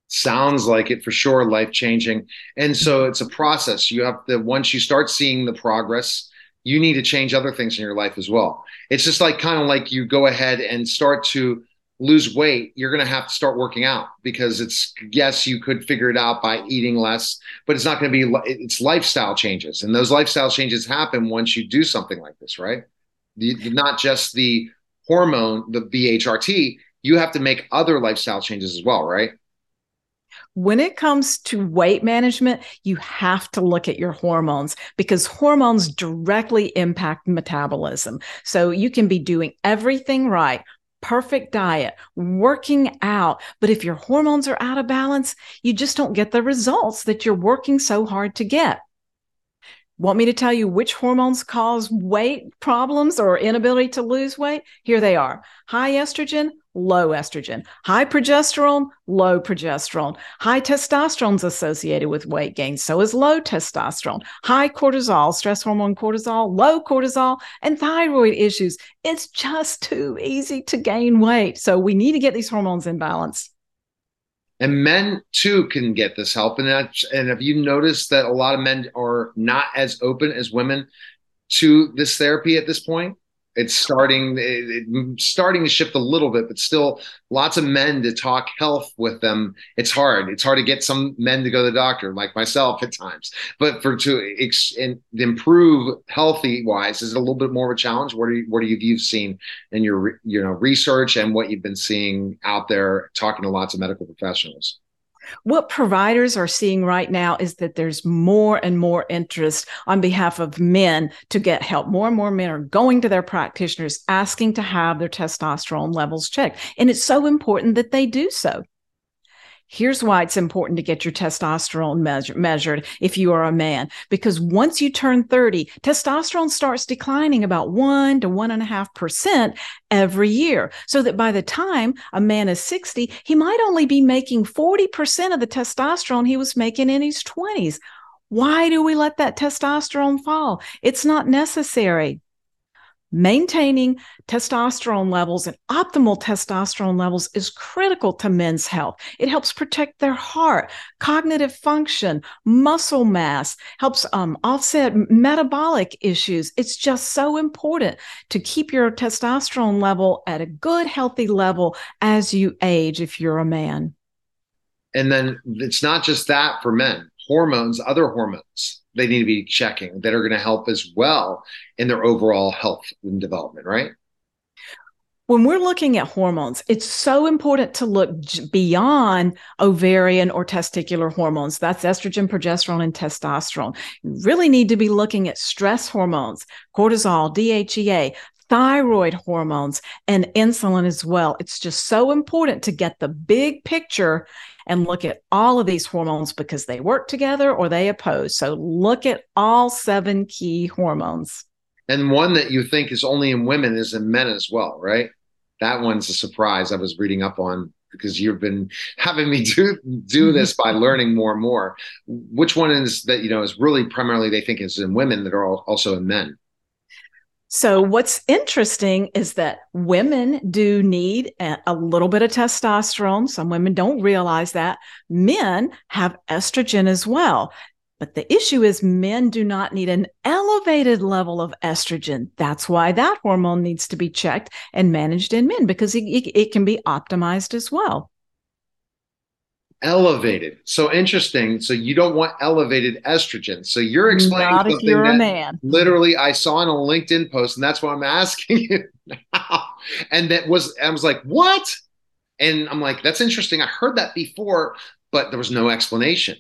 Sounds like it for sure life changing. And so mm-hmm. it's a process. You have to once you start seeing the progress you need to change other things in your life as well. It's just like kind of like you go ahead and start to lose weight, you're going to have to start working out because it's yes, you could figure it out by eating less, but it's not going to be it's lifestyle changes. And those lifestyle changes happen once you do something like this, right? The, not just the hormone, the BHRT, you have to make other lifestyle changes as well, right? When it comes to weight management, you have to look at your hormones because hormones directly impact metabolism. So you can be doing everything right, perfect diet, working out. But if your hormones are out of balance, you just don't get the results that you're working so hard to get. Want me to tell you which hormones cause weight problems or inability to lose weight? Here they are high estrogen, low estrogen, high progesterone, low progesterone, high testosterone is associated with weight gain. So is low testosterone, high cortisol, stress hormone cortisol, low cortisol, and thyroid issues. It's just too easy to gain weight. So we need to get these hormones in balance and men too can get this help. And that and have you noticed that a lot of men are not as open as women to this therapy at this point it's starting it, it, starting to shift a little bit but still lots of men to talk health with them. It's hard. It's hard to get some men to go to the doctor like myself at times. But for to ex, improve healthy wise is a little bit more of a challenge. What are you what are you you've seen in your you know research and what you've been seeing out there talking to lots of medical professionals what providers are seeing right now is that there's more and more interest on behalf of men to get help. More and more men are going to their practitioners asking to have their testosterone levels checked. And it's so important that they do so. Here's why it's important to get your testosterone measure, measured if you are a man, because once you turn 30, testosterone starts declining about one to one and a half percent every year. So that by the time a man is 60, he might only be making 40% of the testosterone he was making in his 20s. Why do we let that testosterone fall? It's not necessary maintaining testosterone levels and optimal testosterone levels is critical to men's health. It helps protect their heart, cognitive function, muscle mass, helps um, offset metabolic issues. It's just so important to keep your testosterone level at a good, healthy level as you age if you're a man. And then it's not just that for men, hormones, other hormones they need to be checking that are going to help as well in their overall health and development, right? When we're looking at hormones, it's so important to look beyond ovarian or testicular hormones. That's estrogen, progesterone, and testosterone. You really need to be looking at stress hormones, cortisol, DHEA, thyroid hormones, and insulin as well. It's just so important to get the big picture and look at all of these hormones because they work together or they oppose. So look at all seven key hormones. And one that you think is only in women is in men as well, right? That one's a surprise I was reading up on because you've been having me do do mm-hmm. this by learning more and more. Which one is that you know is really primarily they think is in women that are also in men? So, what's interesting is that women do need a, little bit of testosterone. Some women don't realize that. Men have estrogen as well. But the issue is, men do not need an elevated level of estrogen. That's why that hormone needs to be checked and managed in men because it, it, it can be optimized as well elevated. So interesting. So you don't want elevated estrogen. So you're explaining Not if you're a man. Literally, I saw in a LinkedIn post, and that's why I'm asking you now. And that was I was like, what? And I'm like, that's interesting. I heard that before, but there was no explanation.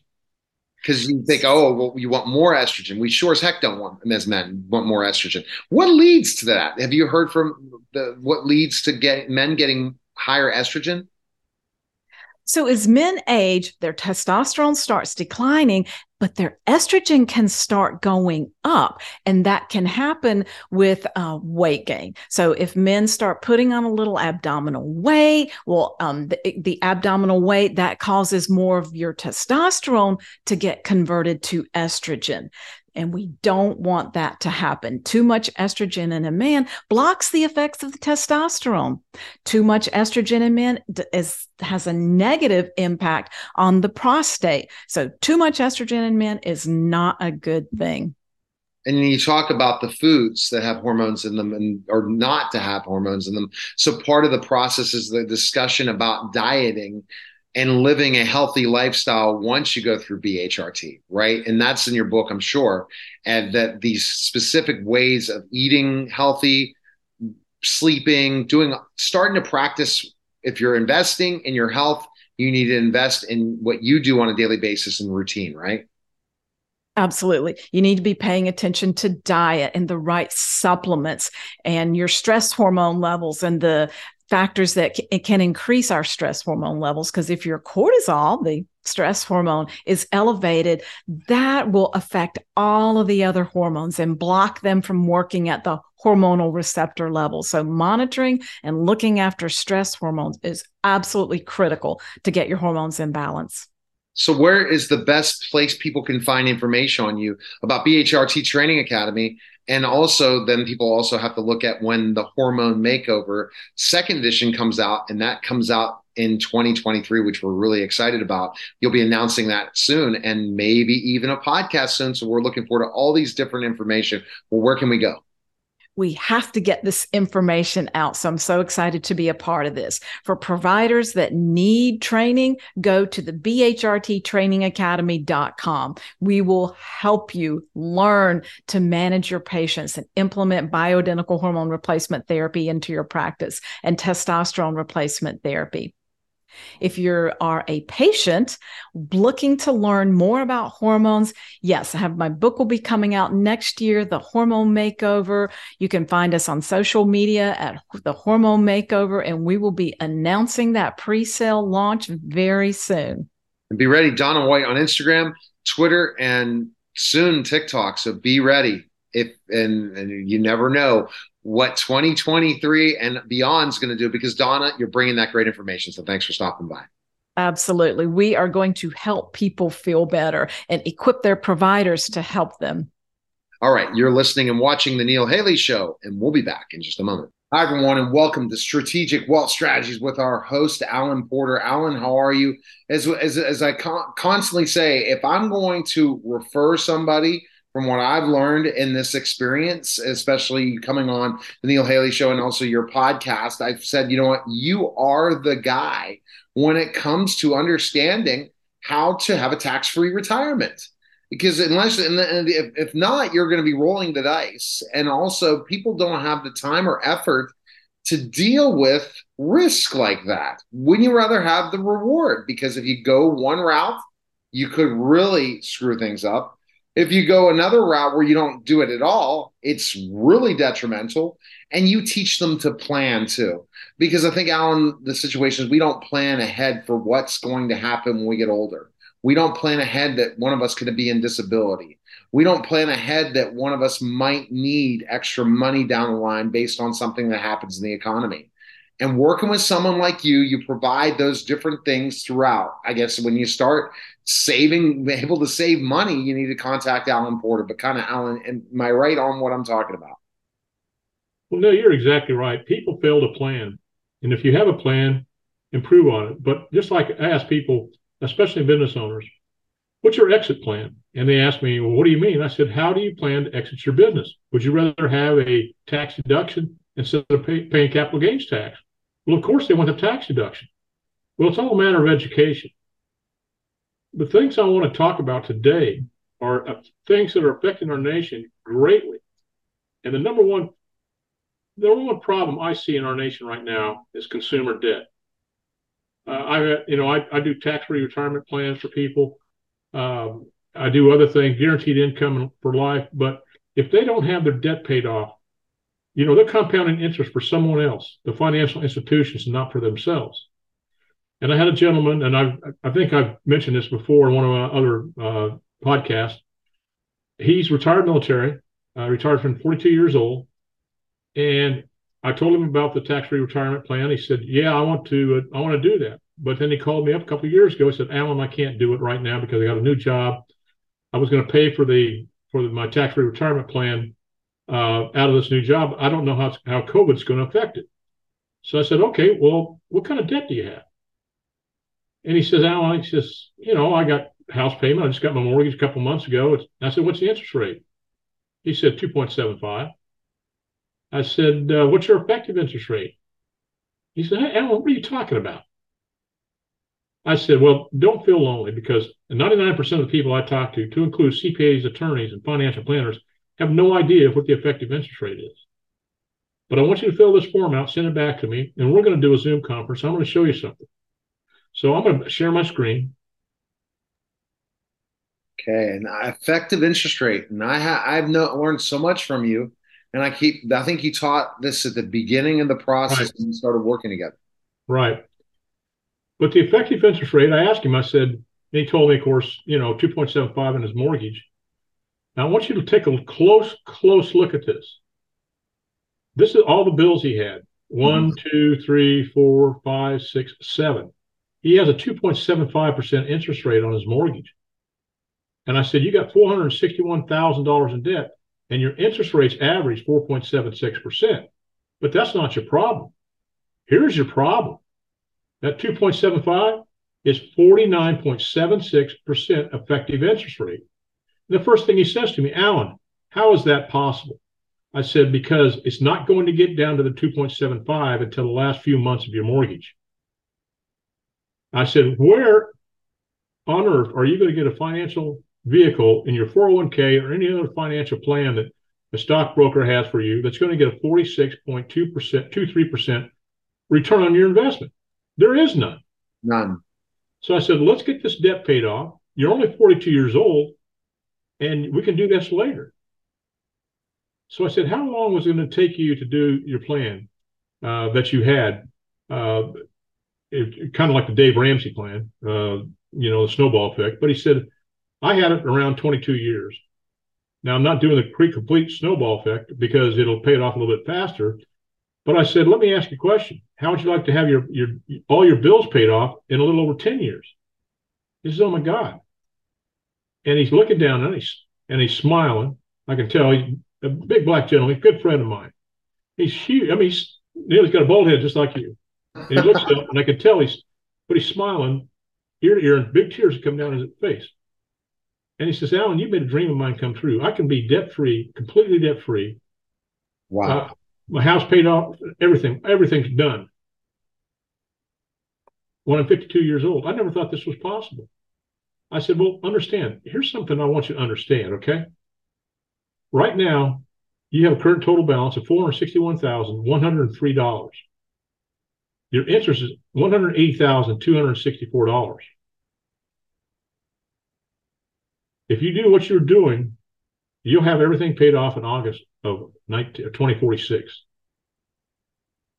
Because you think, oh, well, you want more estrogen. We sure as heck don't want as men want more estrogen. What leads to that? Have you heard from the what leads to get men getting higher estrogen? So, as men age, their testosterone starts declining, but their estrogen can start going up. And that can happen with uh, weight gain. So, if men start putting on a little abdominal weight, well, um, the, the abdominal weight that causes more of your testosterone to get converted to estrogen. And we don't want that to happen. Too much estrogen in a man blocks the effects of the testosterone. Too much estrogen in men is, has a negative impact on the prostate. So, too much estrogen in men is not a good thing. And you talk about the foods that have hormones in them and or not to have hormones in them. So part of the process is the discussion about dieting and living a healthy lifestyle once you go through BHRT, right? And that's in your book, I'm sure. And that these specific ways of eating healthy, sleeping, doing, starting to practice. If you're investing in your health, you need to invest in what you do on a daily basis and routine, right? Absolutely. You need to be paying attention to diet and the right supplements and your stress hormone levels and the factors that can increase our stress hormone levels. Because if your cortisol, the stress hormone is elevated, that will affect all of the other hormones and block them from working at the hormonal receptor level. So, monitoring and looking after stress hormones is absolutely critical to get your hormones in balance. So, where is the best place people can find information on you about BHRT Training Academy? And also, then people also have to look at when the hormone makeover second edition comes out, and that comes out in 2023, which we're really excited about. You'll be announcing that soon and maybe even a podcast soon. So we're looking forward to all these different information. Well, where can we go? We have to get this information out. So I'm so excited to be a part of this. For providers that need training, go to the bhrttrainingacademy.com. We will help you learn to manage your patients and implement bioidentical hormone replacement therapy into your practice and testosterone replacement therapy. If you are a patient looking to learn more about hormones, yes, I have my book will be coming out next year, The Hormone Makeover. You can find us on social media at The Hormone Makeover, and we will be announcing that pre sale launch very soon. And be ready, Donna White on Instagram, Twitter, and soon TikTok. So be ready. If and, and you never know what 2023 and beyond is going to do because Donna, you're bringing that great information. So thanks for stopping by. Absolutely. We are going to help people feel better and equip their providers to help them. All right. You're listening and watching the Neil Haley Show, and we'll be back in just a moment. Hi, everyone, and welcome to Strategic Wealth Strategies with our host, Alan Porter. Alan, how are you? As, as, as I con- constantly say, if I'm going to refer somebody from what I've learned in this experience, especially coming on the Neil Haley show and also your podcast, I've said, you know what, you are the guy when it comes to understanding how to have a tax free retirement. Because unless, and if, if not, you're going to be rolling the dice. And also, people don't have the time or effort to deal with risk like that. Wouldn't you rather have the reward? Because if you go one route, you could really screw things up if you go another route where you don't do it at all, it's really detrimental. And you teach them to plan too. Because I think, Alan, the situation is we don't plan ahead for what's going to happen when we get older. We don't plan ahead that one of us could be in disability. We don't plan ahead that one of us might need extra money down the line based on something that happens in the economy. And working with someone like you, you provide those different things throughout. I guess when you start saving, able to save money, you need to contact Alan Porter. But kind of Alan, am I right on what I'm talking about? Well, no, you're exactly right. People fail to plan, and if you have a plan, improve on it. But just like I ask people, especially business owners, what's your exit plan? And they ask me, well, what do you mean? I said, how do you plan to exit your business? Would you rather have a tax deduction instead of pay, paying capital gains tax? Well, of course, they want the tax deduction. Well, it's all a matter of education the things I want to talk about today are uh, things that are affecting our nation greatly. And the number one, the number one problem I see in our nation right now is consumer debt. Uh, I, you know, I, I do tax-free retirement plans for people. Um, I do other things, guaranteed income for life. But if they don't have their debt paid off, you know, they're compounding interest for someone else, the financial institutions, not for themselves. And I had a gentleman, and I I think I've mentioned this before in one of my other uh, podcasts. He's retired military, uh, retired from 42 years old, and I told him about the tax-free retirement plan. He said, "Yeah, I want to. Uh, I want to do that." But then he called me up a couple of years ago. He said, "Alan, I can't do it right now because I got a new job. I was going to pay for the for the, my tax-free retirement plan uh, out of this new job. I don't know how how COVID's going to affect it." So I said, "Okay, well, what kind of debt do you have?" And he says, Alan, he says, you know, I got house payment. I just got my mortgage a couple months ago. I said, what's the interest rate? He said, 2.75. I said, uh, what's your effective interest rate? He said, hey, Alan, what are you talking about? I said, well, don't feel lonely because 99% of the people I talk to, to include CPAs, attorneys, and financial planners, have no idea what the effective interest rate is. But I want you to fill this form out, send it back to me, and we're going to do a Zoom conference. I'm going to show you something. So I'm going to share my screen. Okay, and effective interest rate, and I have I've no, learned so much from you, and I keep I think you taught this at the beginning of the process right. when we started working together. Right, but the effective interest rate, I asked him. I said, And he told me, of course, you know, 2.75 in his mortgage. Now I want you to take a close, close look at this. This is all the bills he had. One, mm-hmm. two, three, four, five, six, seven. He has a 2.75% interest rate on his mortgage. And I said, You got $461,000 in debt, and your interest rates average 4.76%. But that's not your problem. Here's your problem that 2.75 is 49.76% effective interest rate. And the first thing he says to me, Alan, how is that possible? I said, because it's not going to get down to the 2.75 until the last few months of your mortgage. I said, where on earth are you going to get a financial vehicle in your 401k or any other financial plan that a stockbroker has for you that's going to get a 46.2%, 23% return on your investment? There is none. None. So I said, let's get this debt paid off. You're only 42 years old, and we can do this later. So I said, how long was it going to take you to do your plan uh, that you had? Uh, it, kind of like the Dave Ramsey plan, uh, you know, the snowball effect. But he said, I had it around 22 years. Now I'm not doing the pre-complete snowball effect because it'll pay it off a little bit faster. But I said, let me ask you a question. How would you like to have your your all your bills paid off in a little over 10 years? He says, Oh my God. And he's looking down and he's and he's smiling. I can tell he's a big black gentleman, good friend of mine. He's huge. I mean, he's, he's got a bald head just like you. And he looks up, and I can tell he's, but he's smiling ear to ear, and big tears come down his face. And he says, Alan, you made a dream of mine come true. I can be debt free, completely debt free. Wow. Uh, my house paid off, everything, everything's done. When I'm 52 years old, I never thought this was possible. I said, Well, understand, here's something I want you to understand, okay? Right now, you have a current total balance of $461,103. Your interest is $180,264. If you do what you're doing, you'll have everything paid off in August of 19, 2046.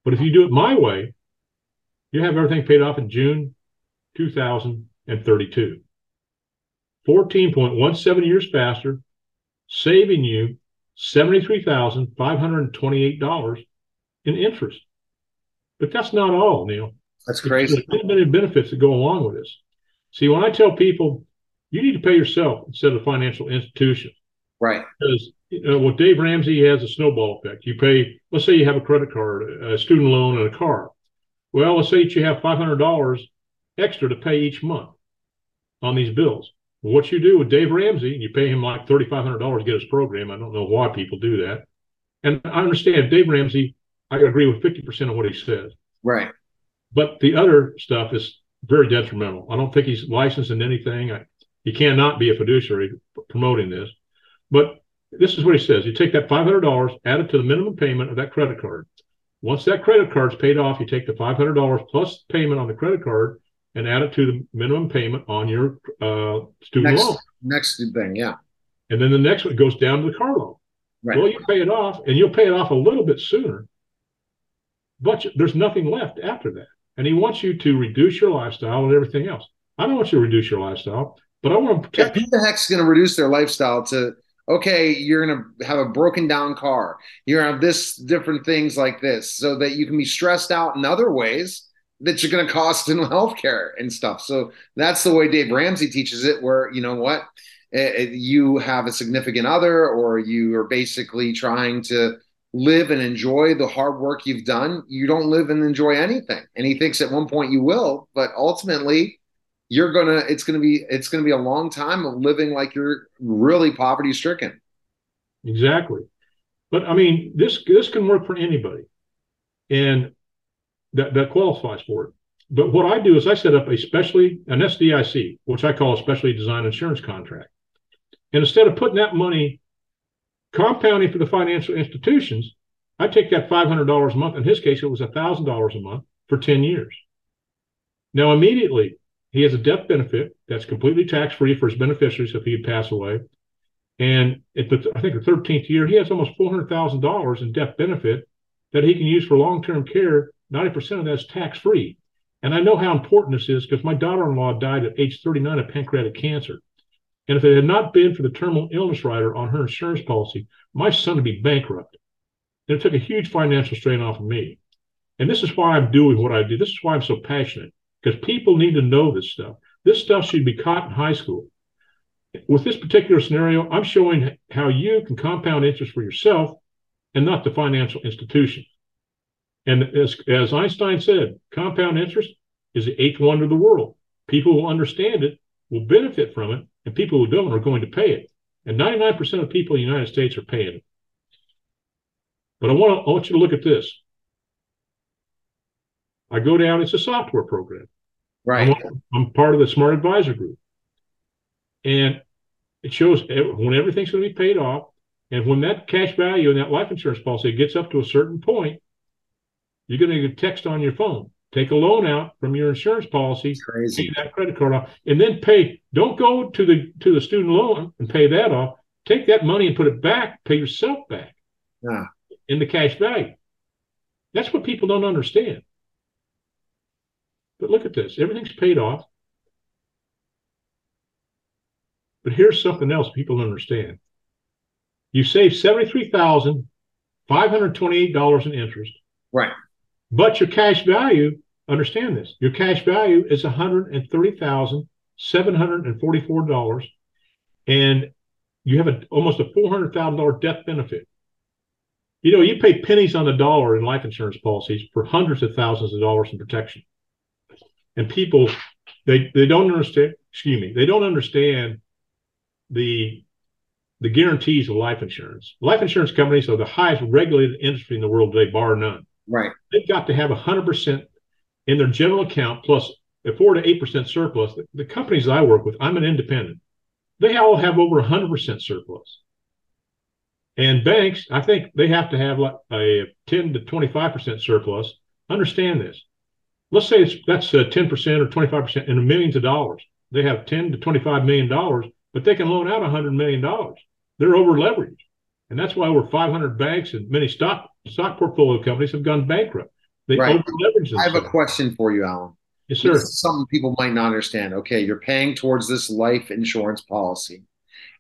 But if you do it my way, you have everything paid off in June 2032. 14.17 years faster, saving you $73,528 in interest. But that's not all, Neil. That's crazy. There's many benefits that go along with this. See, when I tell people you need to pay yourself instead of financial institution, right? Because you know, well, Dave Ramsey has a snowball effect. You pay, let's say you have a credit card, a student loan, and a car. Well, let's say that you have five hundred dollars extra to pay each month on these bills. What you do with Dave Ramsey, you pay him like thirty five hundred dollars to get his program. I don't know why people do that. And I understand Dave Ramsey I agree with 50% of what he says. Right. But the other stuff is very detrimental. I don't think he's licensed in anything. I, he cannot be a fiduciary promoting this. But this is what he says. You take that $500, add it to the minimum payment of that credit card. Once that credit card's paid off, you take the $500 plus payment on the credit card and add it to the minimum payment on your uh, student next, loan. Next thing, yeah. And then the next one goes down to the car loan. Right. Well, you pay it off, and you'll pay it off a little bit sooner but there's nothing left after that. And he wants you to reduce your lifestyle and everything else. I don't want you to reduce your lifestyle, but I want to protect. Yeah, who the heck's going to reduce their lifestyle to? Okay, you're going to have a broken down car. You're going to have this different things like this, so that you can be stressed out in other ways that you're going to cost in healthcare and stuff. So that's the way Dave Ramsey teaches it. Where you know what, eh, eh, you have a significant other, or you are basically trying to live and enjoy the hard work you've done, you don't live and enjoy anything. And he thinks at one point you will, but ultimately you're gonna it's gonna be it's gonna be a long time of living like you're really poverty stricken. Exactly. But I mean this this can work for anybody. And that, that qualifies for it. But what I do is I set up a specially an SDIC, which I call a specially designed insurance contract. And instead of putting that money Compounding for the financial institutions, I take that $500 a month. In his case, it was $1,000 a month for 10 years. Now, immediately, he has a death benefit that's completely tax free for his beneficiaries if he'd pass away. And at the, I think the 13th year, he has almost $400,000 in death benefit that he can use for long term care. 90% of that's tax free. And I know how important this is because my daughter in law died at age 39 of pancreatic cancer. And if it had not been for the terminal illness rider on her insurance policy, my son would be bankrupt. And it took a huge financial strain off of me. And this is why I'm doing what I do. This is why I'm so passionate because people need to know this stuff. This stuff should be taught in high school. With this particular scenario, I'm showing how you can compound interest for yourself and not the financial institution. And as, as Einstein said, compound interest is the eighth wonder of the world. People who understand it will benefit from it, and people who don't are going to pay it. And 99% of people in the United States are paying it. But I want, to, I want you to look at this. I go down, it's a software program. Right. I'm, I'm part of the Smart Advisor Group. And it shows when everything's going to be paid off, and when that cash value in that life insurance policy gets up to a certain point, you're going to get a text on your phone. Take a loan out from your insurance policy, Crazy. pay that credit card off, and then pay. Don't go to the to the student loan and pay that off. Take that money and put it back. Pay yourself back Yeah. in the cash value. That's what people don't understand. But look at this. Everything's paid off. But here's something else people don't understand. You save $73,528 in interest. Right. But your cash value, understand this, your cash value is $130,744. And you have a, almost a $400,000 death benefit. You know, you pay pennies on the dollar in life insurance policies for hundreds of thousands of dollars in protection. And people, they, they don't understand, excuse me, they don't understand the the guarantees of life insurance. Life insurance companies are the highest regulated industry in the world today, bar none. Right. They've got to have 100% in their general account plus a 4 to 8% surplus. The, the companies I work with, I'm an independent, they all have over 100% surplus. And banks, I think they have to have like a 10 to 25% surplus. Understand this. Let's say it's, that's uh, 10% or 25% in millions of dollars. They have 10 to 25 million dollars but they can loan out $100 million. They're over leveraged. And that's why over 500 banks and many stock stock portfolio companies have gone bankrupt. They Right. I have a question for you, Alan. Yes, sir. Something people might not understand. Okay, you're paying towards this life insurance policy,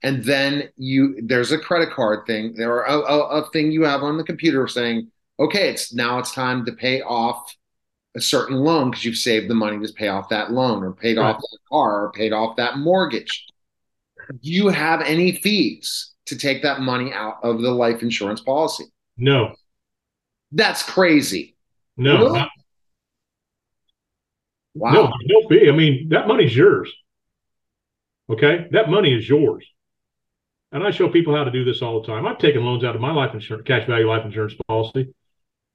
and then you there's a credit card thing. There are a, a, a thing you have on the computer saying, okay, it's now it's time to pay off a certain loan because you've saved the money to pay off that loan or paid Right. off that car or paid off that mortgage. Do you have any fees to take that money out of the life insurance policy? No, That's crazy. no, Really? not- Wow. no, no fee. I mean, that money's yours. Okay, that money is yours. And I show people how to do this all the time. I've taken loans out of my life insurance, cash value life insurance policy,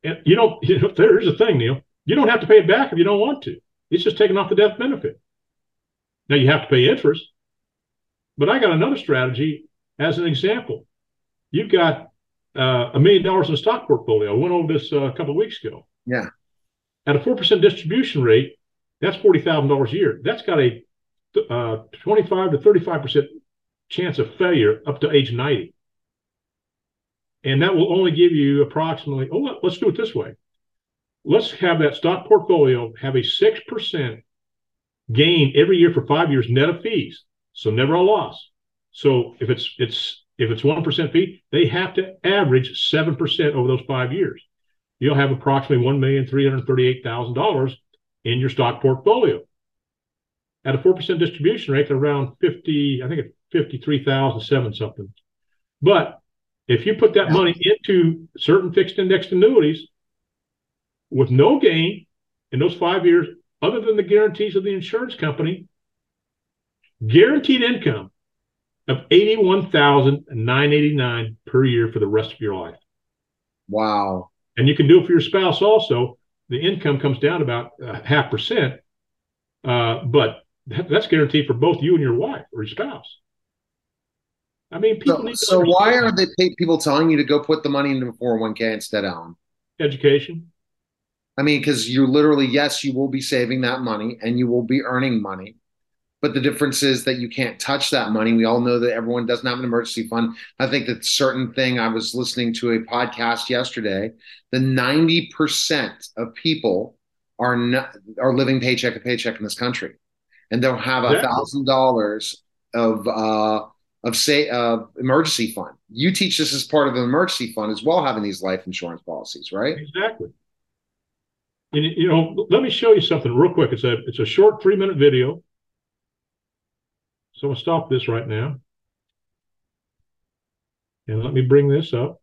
and you know, you know, there's a thing, Neil. You don't have to pay it back if you don't want to. It's just taking off the death benefit. Now you have to pay interest, but I got another strategy as an example. You've got a million dollars in stock portfolio. I went over this uh, a couple of weeks ago. Yeah. At a four percent distribution rate, that's forty thousand dollars a year. That's got a uh, twenty-five to thirty-five percent chance of failure up to age ninety, and that will only give you approximately. Oh, let's do it this way. Let's have that stock portfolio have a six percent gain every year for five years net of fees, so never a loss. So if it's it's if it's one percent fee, they have to average seven percent over those five years. You'll have approximately one million three hundred thirty-eight thousand dollars in your stock portfolio. At a four percent distribution rate, around fifty, I think it's fifty-three thousand seven something. But if you put that Yeah. money into certain fixed indexed annuities with no gain in those five years, other than the guarantees of the insurance company, guaranteed income of eighty-one thousand nine eighty-nine per year for the rest of your life. Wow. And you can do it for your spouse also. The income comes down about uh, half percent, uh, but that, that's guaranteed for both you and your wife or your spouse. I mean, people So, need to so why are they people telling you to go put the money into a 401k instead, Alan? education. I mean, because you literally, yes, you will be saving that money and you will be earning money. But the difference is that you can't touch that money. We all know that everyone doesn't have an emergency fund. I think that certain thing, I was listening to a podcast yesterday, the 90% of people are not are living paycheck to paycheck in this country, and don't have a thousand dollars of uh, of say uh, emergency fund. You teach this as part of the emergency fund as well, having these life insurance policies, right? Exactly. And you know, let me show you something real quick. It's a it's a short three minute video. So gonna stop this right now. And let me bring this up.